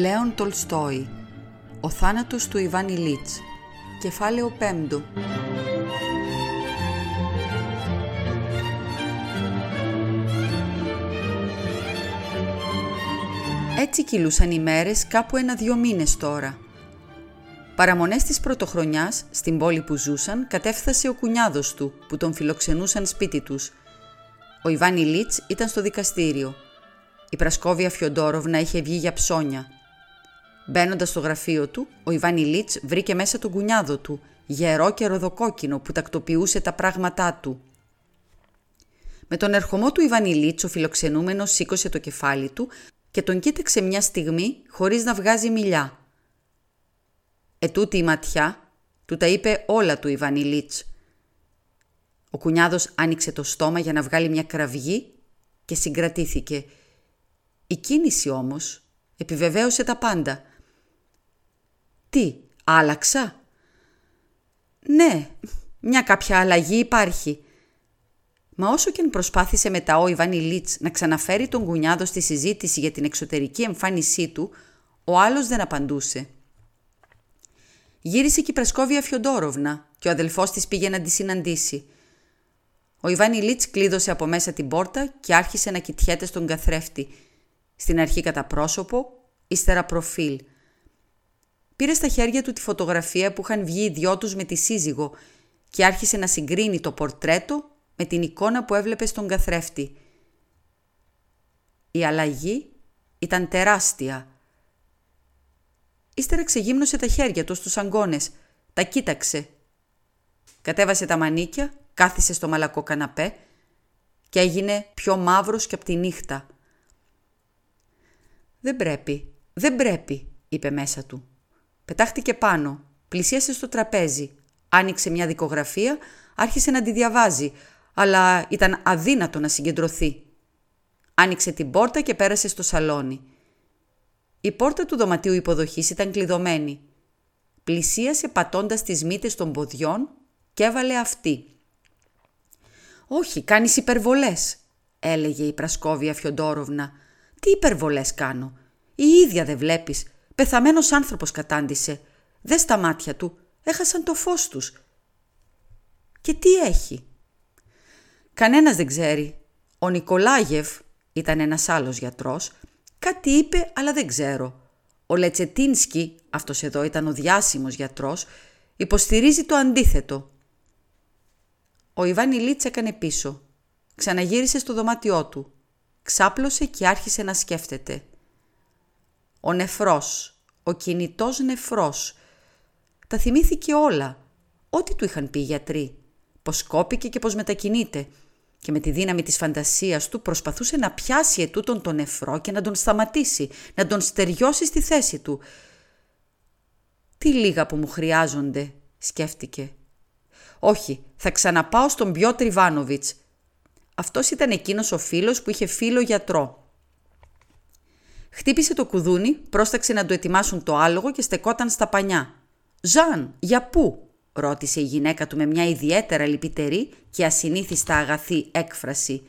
Λέων Τολστόη Ο θάνατος του Ιβάν Ηλίτς Κεφάλαιο 5 Έτσι κυλούσαν οι μέρες κάπου ένα-δυο μήνες τώρα. Παραμονές της πρωτοχρονιάς, στην πόλη που ζούσαν, κατέφθασε ο κουνιάδος του, που τον φιλοξενούσαν σπίτι τους. Ο Ιβάν Ηλίτς ήταν στο δικαστήριο. Η Πρασκόβια Φιοντόροβνα είχε βγει για ψώνια. Μπαίνοντας στο γραφείο του, ο Ιβάν Ηλίτς βρήκε μέσα τον κουνιάδο του, γερό και ροδοκόκκινο που τακτοποιούσε τα πράγματά του. Με τον ερχομό του Ιβάν Ηλίτς, ο φιλοξενούμενος σήκωσε το κεφάλι του και τον κοίταξε μια στιγμή χωρίς να βγάζει μιλιά. Ετούτη η ματιά του τα είπε όλα του Ιβάν Ηλίτς. Ο κουνιάδος άνοιξε το στόμα για να βγάλει μια κραυγή και συγκρατήθηκε. Η κίνηση όμως επιβεβαίωσε τα πάντα. «Τι, άλλαξα» «Ναι, μια κάποια αλλαγή υπάρχει». Μα όσο και αν προσπάθησε μετά ο Ιβάν Ηλίτς να ξαναφέρει τον κουνιάδο στη συζήτηση για την εξωτερική εμφάνισή του, ο άλλος δεν απαντούσε. Γύρισε και η Πρασκόβια Φιοντόροβνα και ο αδελφός της πήγε να τη συναντήσει. Ο Ιβάν Ηλίτς κλείδωσε από μέσα την πόρτα και άρχισε να κοιτιέται στον καθρέφτη. Στην αρχή κατά πρόσωπο, ύστερα προφίλ. Πήρε στα χέρια του τη φωτογραφία που είχαν βγει οι δυο τους με τη σύζυγο και άρχισε να συγκρίνει το πορτρέτο με την εικόνα που έβλεπε στον καθρέφτη. Η αλλαγή ήταν τεράστια. Ύστερα ξεγύμνωσε τα χέρια του στους αγκώνες. Τα κοίταξε. Κατέβασε τα μανίκια, κάθισε στο μαλακό καναπέ και έγινε πιο μαύρος και από τη νύχτα. «Δεν πρέπει, δεν πρέπει», είπε μέσα του. Πετάχτηκε πάνω, πλησίασε στο τραπέζι, άνοιξε μια δικογραφία, άρχισε να τη διαβάζει, αλλά ήταν αδύνατο να συγκεντρωθεί. Άνοιξε την πόρτα και πέρασε στο σαλόνι. Η πόρτα του δωματίου υποδοχής ήταν κλειδωμένη. Πλησίασε πατώντας τις μύτες των ποδιών και έβαλε αυτή. «Όχι, κάνεις υπερβολές», έλεγε η Πρασκόβια Φιοντόροβνα. «Τι υπερβολές κάνω; Η ίδια δεν βλέπεις. Πεθαμένος άνθρωπος κατάντησε. Δε στα μάτια του. Έχασαν το φως τους. Και τι έχει; Κανένας δεν ξέρει. Ο Νικολάγεφ ήταν ένας άλλος γιατρός. Κάτι είπε, αλλά δεν ξέρω. Ο Λετσετίνσκι, αυτός εδώ ήταν ο διάσημος γιατρός, υποστηρίζει το αντίθετο. Ο Ιβάν Ηλίτς έκανε πίσω. Ξαναγύρισε στο δωμάτιό του. Ξάπλωσε και άρχισε να σκέφτεται. Ο νεφρός, ο κινητός νεφρός. Τα θυμήθηκε όλα. Ό,τι του είχαν πει οι γιατροί. Πως κόπηκε και πως μετακινείται. Και με τη δύναμη της φαντασίας του προσπαθούσε να πιάσει ετούτον τον νεφρό και να τον σταματήσει, να τον στεριώσει στη θέση του. «Τι λίγα που μου χρειάζονται», σκέφτηκε. «Όχι, θα ξαναπάω στον Πιότρ Ιβάνοβιτς. Αυτός ήταν εκείνος ο φίλος που είχε φίλο γιατρό. Χτύπησε το κουδούνι, πρόσταξε να του ετοιμάσουν το άλογο και στεκόταν στα πανιά. «Ζαν, για πού» ρώτησε η γυναίκα του με μια ιδιαίτερα λυπητερή και ασυνήθιστα αγαθή έκφραση.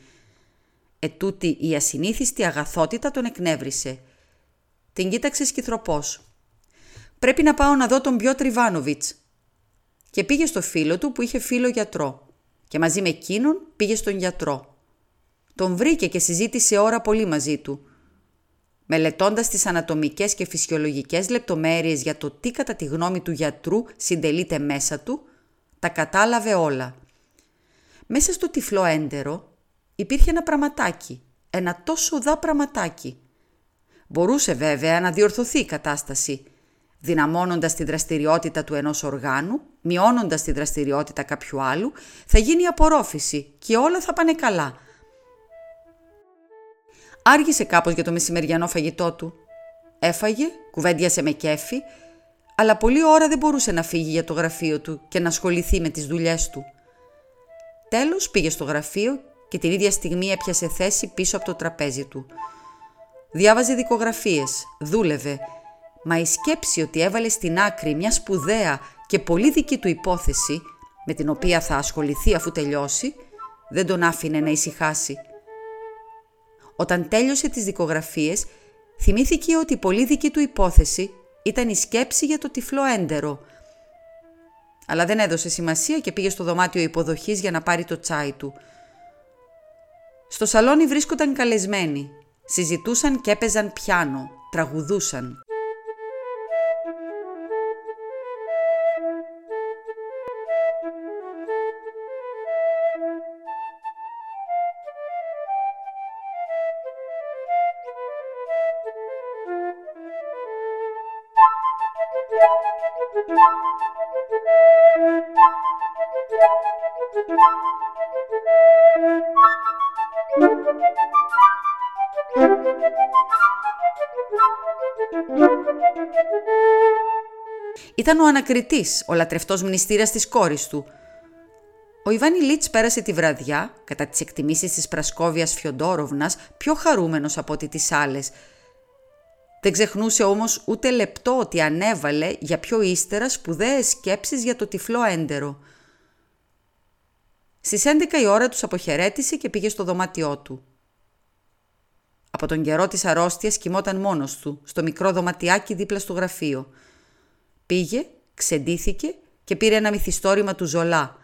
Ετούτη η ασυνήθιστη αγαθότητα τον εκνεύρισε. Την κοίταξε σκυθροπός. «Πρέπει να πάω να δω τον Πιότρ Ιβάνοβιτς». Και πήγε στο φίλο του που είχε φίλο γιατρό. Και μαζί με εκείνον πήγε στον γιατρό. Τον βρήκε και συζήτησε ώρα πολύ μαζί του. Μελετώντας τις ανατομικές και φυσιολογικές λεπτομέρειες για το τι κατά τη γνώμη του γιατρού συντελείται μέσα του, τα κατάλαβε όλα. Μέσα στο τυφλό έντερο υπήρχε ένα πραγματάκι, ένα τόσο δά πραγματάκι. Μπορούσε βέβαια να διορθωθεί η κατάσταση, δυναμώνοντας τη δραστηριότητα του ενός οργάνου, μειώνοντας τη δραστηριότητα κάποιου άλλου, θα γίνει απορρόφηση και όλα θα πάνε καλά – Άργησε κάπως για το μεσημεριανό φαγητό του. Έφαγε, κουβέντιασε με κέφι, αλλά πολλή ώρα δεν μπορούσε να φύγει για το γραφείο του και να ασχοληθεί με τις δουλειές του. Τέλος πήγε στο γραφείο και την ίδια στιγμή έπιασε θέση πίσω από το τραπέζι του. Διάβαζε δικογραφίες, δούλευε, μα η σκέψη ότι έβαλε στην άκρη μια σπουδαία και πολύ δική του υπόθεση, με την οποία θα ασχοληθεί αφού τελειώσει, δεν τον άφηνε να ησυχάσει. Όταν τέλειωσε τις δικογραφίες, θυμήθηκε ότι η πολύ δική του υπόθεση ήταν η σκέψη για το τυφλό έντερο. Αλλά δεν έδωσε σημασία και πήγε στο δωμάτιο υποδοχής για να πάρει το τσάι του. Στο σαλόνι βρίσκονταν καλεσμένοι. Συζητούσαν και έπαιζαν πιάνο, τραγουδούσαν. Ήταν ο ανακριτής, ο λατρευτός μνηστήρας της κόρης του. Ο Ιβάνι Λίτς πέρασε τη βραδιά, κατά τις εκτιμήσεις της Πρασκόβιας Φιοντόροβνας, πιο χαρούμενος από ό,τι τις άλλες. Δεν ξεχνούσε όμως ούτε λεπτό ότι ανέβαλε για πιο ύστερα σπουδαίες σκέψεις για το τυφλό έντερο. Στις 11 η ώρα τους αποχαιρέτησε και πήγε στο δωμάτιό του. Από τον καιρό της αρρώστιας κοιμόταν μόνος του, στο μικρό δωματιάκι δίπλα στο γραφείο. Πήγε, ξεντήθηκε και πήρε ένα μυθιστόρημα του Ζολά,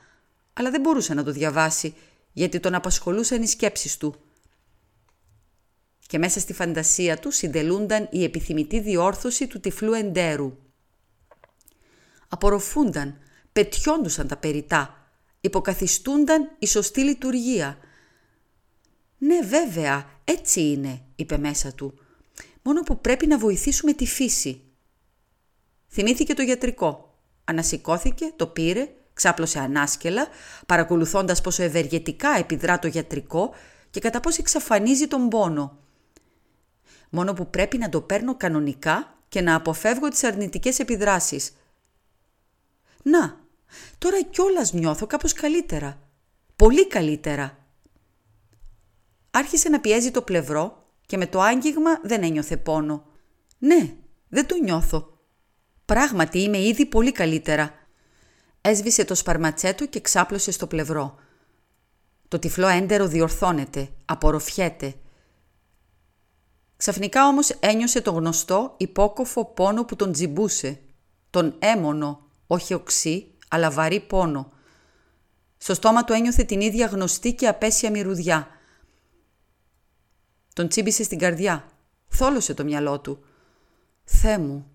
αλλά δεν μπορούσε να το διαβάσει, γιατί τον απασχολούσαν οι σκέψεις του. Και μέσα στη φαντασία του συντελούνταν η επιθυμητή διόρθωση του τυφλού εντέρου. Απορροφούνταν, πετιόντουσαν τα περιτά, υποκαθιστούνταν η σωστή λειτουργία. «Ναι, βέβαια, έτσι είναι», είπε μέσα του. «Μόνο που πρέπει να βοηθήσουμε τη φύση». Θυμήθηκε το γιατρικό. Ανασηκώθηκε, το πήρε, ξάπλωσε ανάσκελα, παρακολουθώντας πόσο ευεργετικά επιδρά το γιατρικό και κατά πώς εξαφανίζει τον πόνο. Μόνο που πρέπει να το παίρνω κανονικά και να αποφεύγω τις αρνητικές επιδράσεις. Να, τώρα κιόλας νιώθω κάπως καλύτερα. Πολύ καλύτερα. Άρχισε να πιέζει το πλευρό και με το άγγιγμα δεν ένιωθε πόνο. Ναι, δεν το νιώθω. Πράγματι είμαι ήδη πολύ καλύτερα. Έσβησε το σπαρματσέτο και ξάπλωσε στο πλευρό. Το τυφλό έντερο διορθώνεται, απορροφιέται. Ξαφνικά όμως ένιωσε το γνωστό υπόκοφο πόνο που τον τζιμπούσε. Τον έμονο, όχι οξύ, αλλά βαρύ πόνο. Στο στόμα του ένιωθε την ίδια γνωστή και απέσια μυρουδιά. Τον τσίμπησε στην καρδιά. Θόλωσε το μυαλό του. «Θέ μου,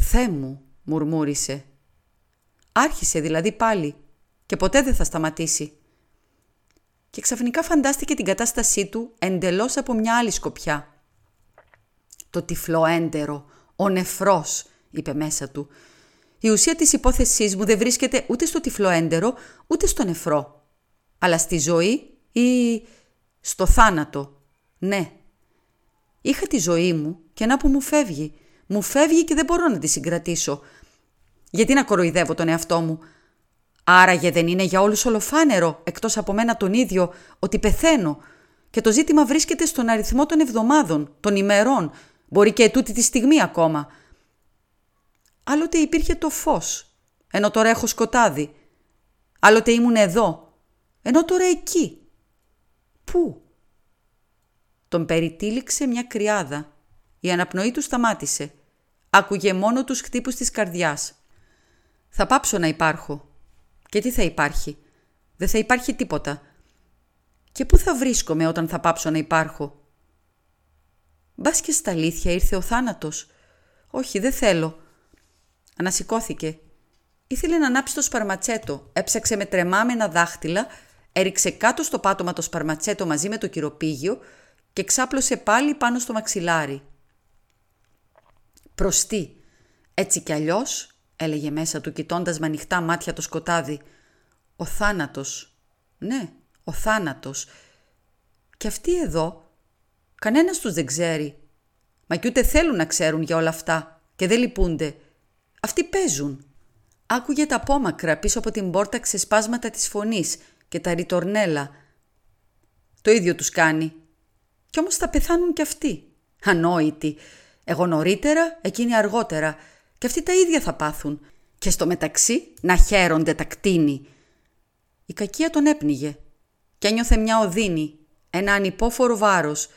«Θέ μου», μουρμούρισε. Άρχισε δηλαδή πάλι και ποτέ δεν θα σταματήσει. Και ξαφνικά φαντάστηκε την κατάστασή του εντελώς από μια άλλη σκοπιά. «Το τυφλό έντερο, ο νεφρός», είπε μέσα του. «Η ουσία της υπόθεσής μου δεν βρίσκεται ούτε στο τυφλό έντερο, ούτε στο νεφρό, αλλά στη ζωή ή στο θάνατο. Ναι, είχα τη ζωή μου και να που μου φεύγει μου φεύγει και δεν μπορώ να τη συγκρατήσω. Γιατί να κοροϊδεύω τον εαυτό μου; Άραγε δεν είναι για όλους ολοφάνερο, εκτός από μένα τον ίδιο, ότι πεθαίνω. Και το ζήτημα βρίσκεται στον αριθμό των εβδομάδων, των ημερών, μπορεί και ετούτη τη στιγμή ακόμα. Άλλοτε υπήρχε το φως, ενώ τώρα έχω σκοτάδι. Άλλοτε ήμουν εδώ, ενώ τώρα εκεί. Πού; Τον περιτύλιξε μια κρυάδα. Η αναπνοή του σταμάτησε. Άκουγε μόνο τους χτύπους της καρδιάς. Θα πάψω να υπάρχω. Και τι θα υπάρχει; Δεν θα υπάρχει τίποτα. Και πού θα βρίσκομαι όταν θα πάψω να υπάρχω; Μπας και στα αλήθεια ήρθε ο θάνατος. Όχι, δεν θέλω. Ανασηκώθηκε. Ήθελε να ανάψει το σπαρματσέτο. Έψαξε με τρεμάμενα δάχτυλα, έριξε κάτω στο πάτωμα το σπαρματσέτο μαζί με το κυροπήγιο και ξάπλωσε πάλι πάνω στο μαξιλάρι. Προστή. Έτσι κι αλλιώς, έλεγε μέσα του κοιτώντας με ανοιχτά μάτια το σκοτάδι. Ο θάνατος. Ναι, ο θάνατος. Και αυτοί εδώ, κανένας τους δεν ξέρει. Μα κι ούτε θέλουν να ξέρουν για όλα αυτά και δεν λυπούνται. Αυτοί παίζουν. Άκουγε τα απόμακρα πίσω από την πόρτα ξεσπάσματα της φωνής και τα ρητορνέλα. Το ίδιο τους κάνει. Κι όμως θα πεθάνουν κι αυτοί. Ανόητοι. Εγώ νωρίτερα, εκείνοι αργότερα. Και αυτοί τα ίδια θα πάθουν. Και στο μεταξύ να χαίρονται τα κτίνη. Η κακία τον έπνιγε και ένιωθε μια οδύνη, ένα ανυπόφορο βάρος.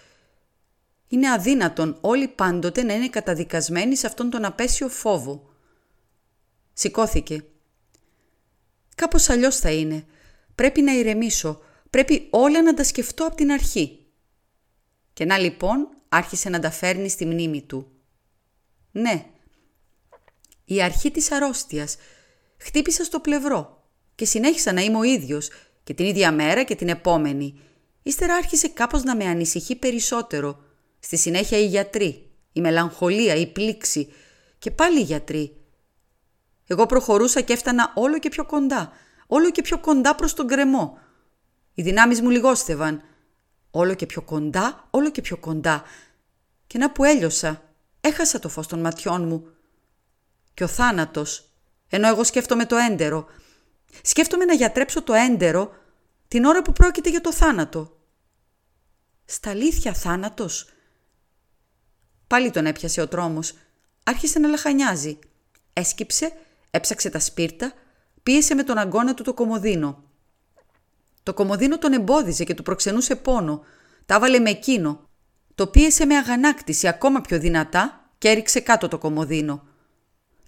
Είναι αδύνατον όλοι πάντοτε να είναι καταδικασμένοι σε αυτόν τον απέσιο φόβο. Σηκώθηκε. Κάπως αλλιώς θα είναι. Πρέπει να ηρεμήσω. Πρέπει όλα να τα σκεφτώ από την αρχή. Και να λοιπόν άρχισε να τα φέρνει στη μνήμη του. Ναι, η αρχή της αρρώστιας. Χτύπησα στο πλευρό και συνέχισα να είμαι ο ίδιος και την ίδια μέρα και την επόμενη. Ύστερα άρχισε κάπως να με ανησυχεί περισσότερο. Στη συνέχεια οι γιατροί, η μελαγχολία, η πλήξη και πάλι οι γιατροί. Εγώ προχωρούσα και έφτανα όλο και πιο κοντά, όλο και πιο κοντά προς τον κρεμό. Οι δυνάμεις μου λιγόστευαν. Όλο και πιο κοντά, όλο και πιο κοντά. Και να που έλειωσα, έχασα το φως των ματιών μου. Και ο θάνατος, ενώ εγώ σκέφτομαι το έντερο. Σκέφτομαι να γιατρέψω το έντερο την ώρα που πρόκειται για το θάνατο. Στα αλήθεια θάνατος; Πάλι τον έπιασε ο τρόμος. Άρχισε να λαχανιάζει. Έσκυψε, έψαξε τα σπίρτα, πίεσε με τον αγκώνα του το κομοδίνο. Το κομοδίνο τον εμπόδιζε και του προξενούσε πόνο. Τα έβαλε με εκείνο. Το πίεσε με αγανάκτηση ακόμα πιο δυνατά και έριξε κάτω το κομοδίνο.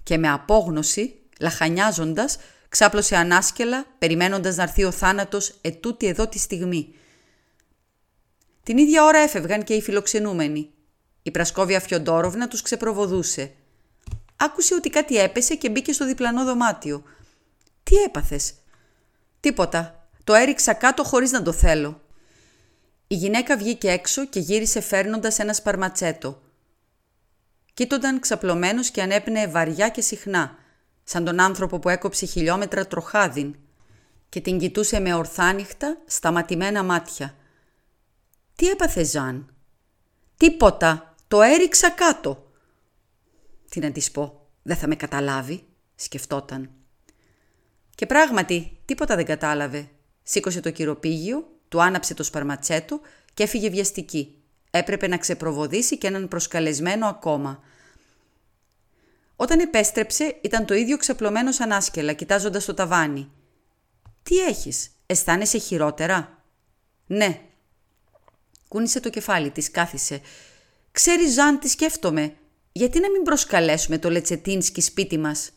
Και με απόγνωση, λαχανιάζοντας, ξάπλωσε ανάσκελα, περιμένοντας να έρθει ο θάνατος ετούτη εδώ τη στιγμή. Την ίδια ώρα έφευγαν και οι φιλοξενούμενοι. Η Πρασκόβια Φιοντόροβνα τους ξεπροβοδούσε. Άκουσε ότι κάτι έπεσε και μπήκε στο διπλανό δωμάτιο. «Τι έπαθες» «Τίποτα. Το έριξα κάτω χωρίς να το θέλω». Η γυναίκα βγήκε έξω και γύρισε φέρνοντας ένα σπαρματσέτο. Κοίτονταν ξαπλωμένος και ανέπνεε βαριά και συχνά, σαν τον άνθρωπο που έκοψε χιλιόμετρα τροχάδιν και την κοιτούσε με ορθάνυχτα, σταματημένα μάτια. «Τι έπαθε Ζαν» «Τίποτα, το έριξα κάτω». «Τι να της πω, δεν θα με καταλάβει», σκεφτόταν. Και πράγματι, τίποτα δεν κατάλαβε. Σήκωσε το κυροπήγιο, του άναψε το σπαρματσέτο και έφυγε βιαστική. Έπρεπε να ξεπροβοδήσει και έναν προσκαλεσμένο ακόμα. Όταν επέστρεψε ήταν το ίδιο ξεπλωμένος σαν άσκελα, κοιτάζοντας το ταβάνι. «Τι έχεις, αισθάνεσαι χειρότερα» «Ναι». Κούνησε το κεφάλι της, κάθισε. «Ξέρεις, Ζαν, τι σκέφτομαι. Γιατί να μην προσκαλέσουμε το Λετσετίνσκι σπίτι μας»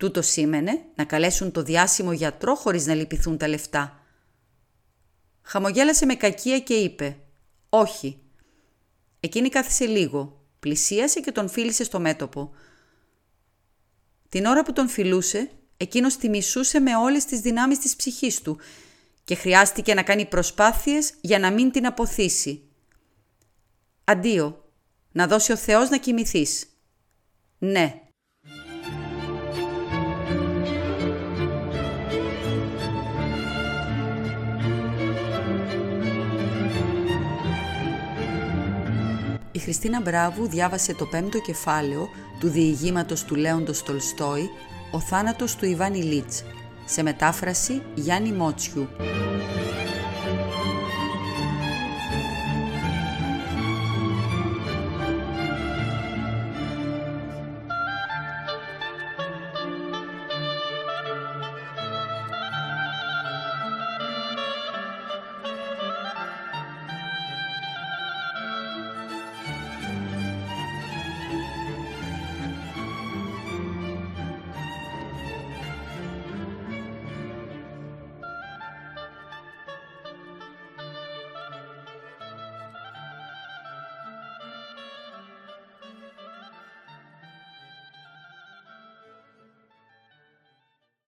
Τούτο σήμαινε να καλέσουν το διάσημο γιατρό χωρίς να λυπηθούν τα λεφτά. Χαμογέλασε με κακία και είπε «Όχι». Εκείνη κάθισε λίγο, πλησίασε και τον φίλησε στο μέτωπο. Την ώρα που τον φιλούσε, εκείνος τη μισούσε με όλες τις δυνάμεις της ψυχής του και χρειάστηκε να κάνει προσπάθειες για να μην την αποθήσει. «Αντίο, να δώσει ο Θεός να κοιμηθείς». «Ναι», Η Χριστίνα Μπράβου διάβασε το πέμπτο κεφάλαιο του διηγήματος του Λέοντος Τολστόη «Ο θάνατος του Ιβάνι Λίτς» σε μετάφραση Γιάννη Μότσιου.